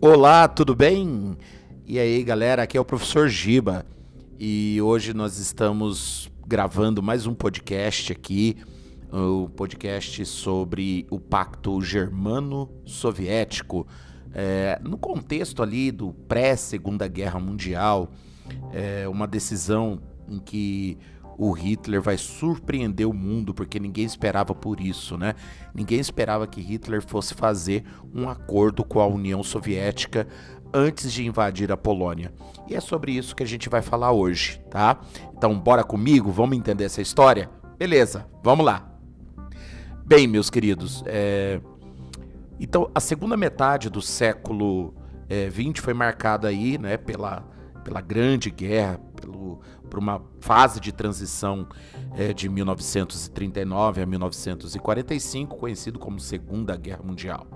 Olá, tudo bem? E aí, galera, aqui é o professor Giba e hoje nós estamos gravando mais um podcast aqui, o um podcast sobre o Pacto Germano-Soviético, é, no contexto ali do pré-Segunda Guerra Mundial, é uma decisão em que o Hitler vai surpreender o mundo, porque ninguém esperava por isso, né? Ninguém esperava que Hitler fosse fazer um acordo com a União Soviética antes de invadir a Polônia. E é sobre isso que a gente vai falar hoje, tá? Então, bora comigo, vamos entender essa história? Beleza, vamos lá. Bem, meus queridos, é... então a segunda metade do século XX é, foi marcada aí, né, pela, pela Grande Guerra, pelo, por uma fase de transição é, de 1939 a 1945, conhecido como Segunda Guerra Mundial.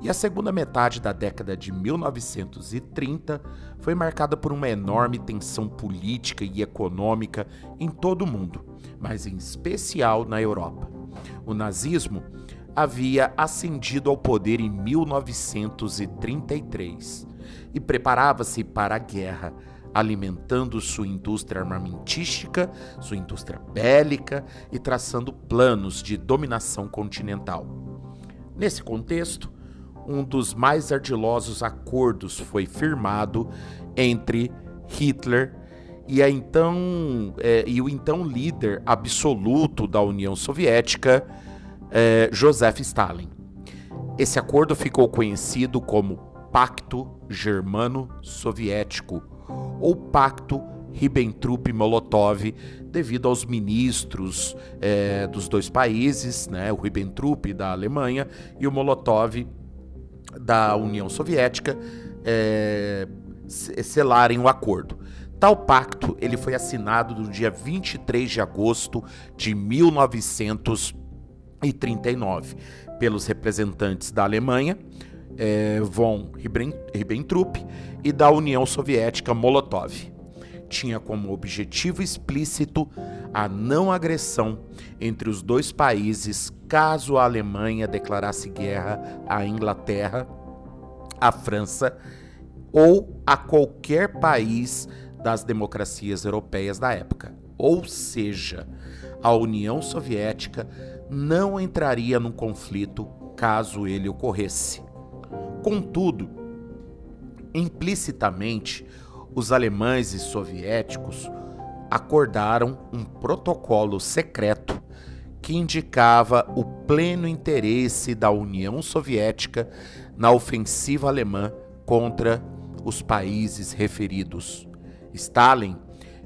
E a segunda metade da década de 1930 foi marcada por uma enorme tensão política e econômica em todo o mundo, mas em especial na Europa. O nazismo havia ascendido ao poder em 1933 e preparava-se para a guerra alimentando sua indústria armamentística, sua indústria bélica e traçando planos de dominação continental. Nesse contexto, um dos mais ardilosos acordos foi firmado entre Hitler e, a então, é, e o então líder absoluto da União Soviética, é, Joseph Stalin. Esse acordo ficou conhecido como Pacto Germano-Soviético ou Pacto Ribbentrop-Molotov, devido aos ministros é, dos dois países, né, o Ribbentrop da Alemanha e o Molotov da União Soviética, é, selarem o acordo. Tal pacto ele foi assinado no dia 23 de agosto de 1939 pelos representantes da Alemanha, é, von Ribbentrop e da União Soviética Molotov. Tinha como objetivo explícito a não agressão entre os dois países caso a Alemanha declarasse guerra à Inglaterra, à França ou a qualquer país das democracias europeias da época. Ou seja, a União Soviética não entraria num conflito caso ele ocorresse. Contudo, implicitamente, os alemães e soviéticos acordaram um protocolo secreto que indicava o pleno interesse da União Soviética na ofensiva alemã contra os países referidos. Stalin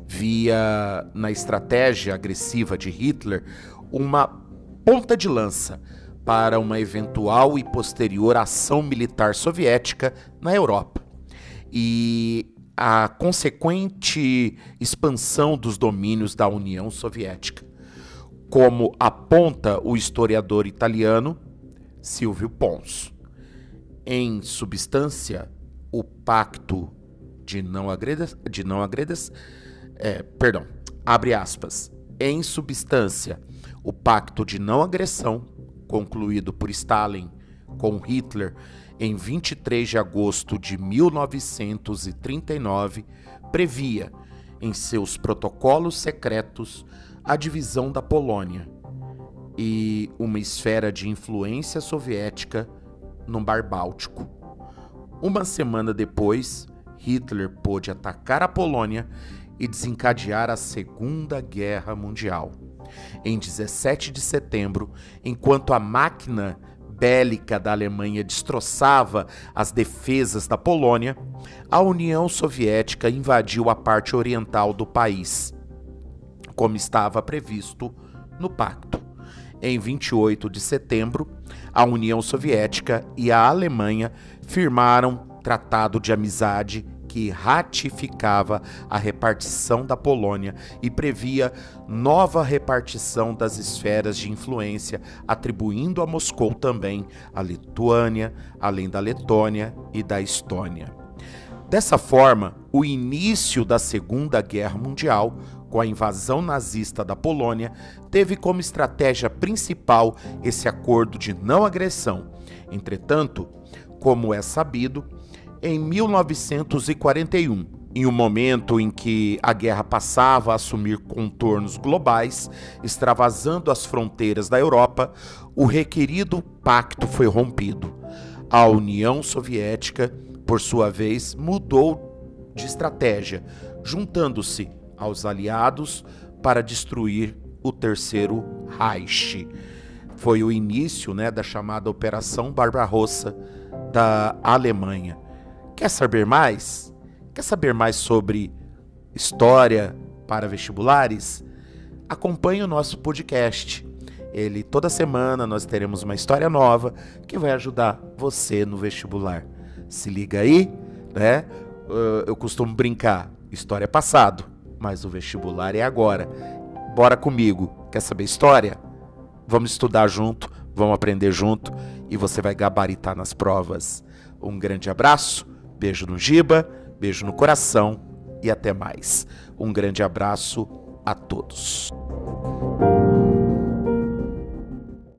via na estratégia agressiva de Hitler uma ponta de lança para uma eventual e posterior ação militar soviética na Europa. E a consequente expansão dos domínios da União Soviética, como aponta o historiador italiano Silvio Pons. Em substância, o pacto de não agredas, de não agredas, é, perdão, abre aspas. Em substância, o pacto de não agressão concluído por Stalin com Hitler em 23 de agosto de 1939, previa, em seus protocolos secretos, a divisão da Polônia e uma esfera de influência soviética no Mar Báltico. Uma semana depois, Hitler pôde atacar a Polônia e desencadear a Segunda Guerra Mundial em 17 de setembro, enquanto a máquina bélica da Alemanha destroçava as defesas da Polônia, a União Soviética invadiu a parte oriental do país, como estava previsto no pacto. Em 28 de setembro, a União Soviética e a Alemanha firmaram tratado de amizade que ratificava a repartição da Polônia e previa nova repartição das esferas de influência, atribuindo a Moscou também a Lituânia, além da Letônia e da Estônia. Dessa forma, o início da Segunda Guerra Mundial, com a invasão nazista da Polônia, teve como estratégia principal esse acordo de não agressão. Entretanto, como é sabido, em 1941, em um momento em que a guerra passava a assumir contornos globais, extravasando as fronteiras da Europa, o requerido pacto foi rompido. A União Soviética, por sua vez, mudou de estratégia, juntando-se aos aliados para destruir o Terceiro Reich. Foi o início né, da chamada Operação Barbarossa da Alemanha. Quer saber mais? Quer saber mais sobre história para vestibulares? Acompanhe o nosso podcast. Ele toda semana nós teremos uma história nova que vai ajudar você no vestibular. Se liga aí, né? Eu costumo brincar, história é passado, mas o vestibular é agora. Bora comigo. Quer saber história? Vamos estudar junto, vamos aprender junto e você vai gabaritar nas provas. Um grande abraço Beijo no giba, beijo no coração e até mais. Um grande abraço a todos.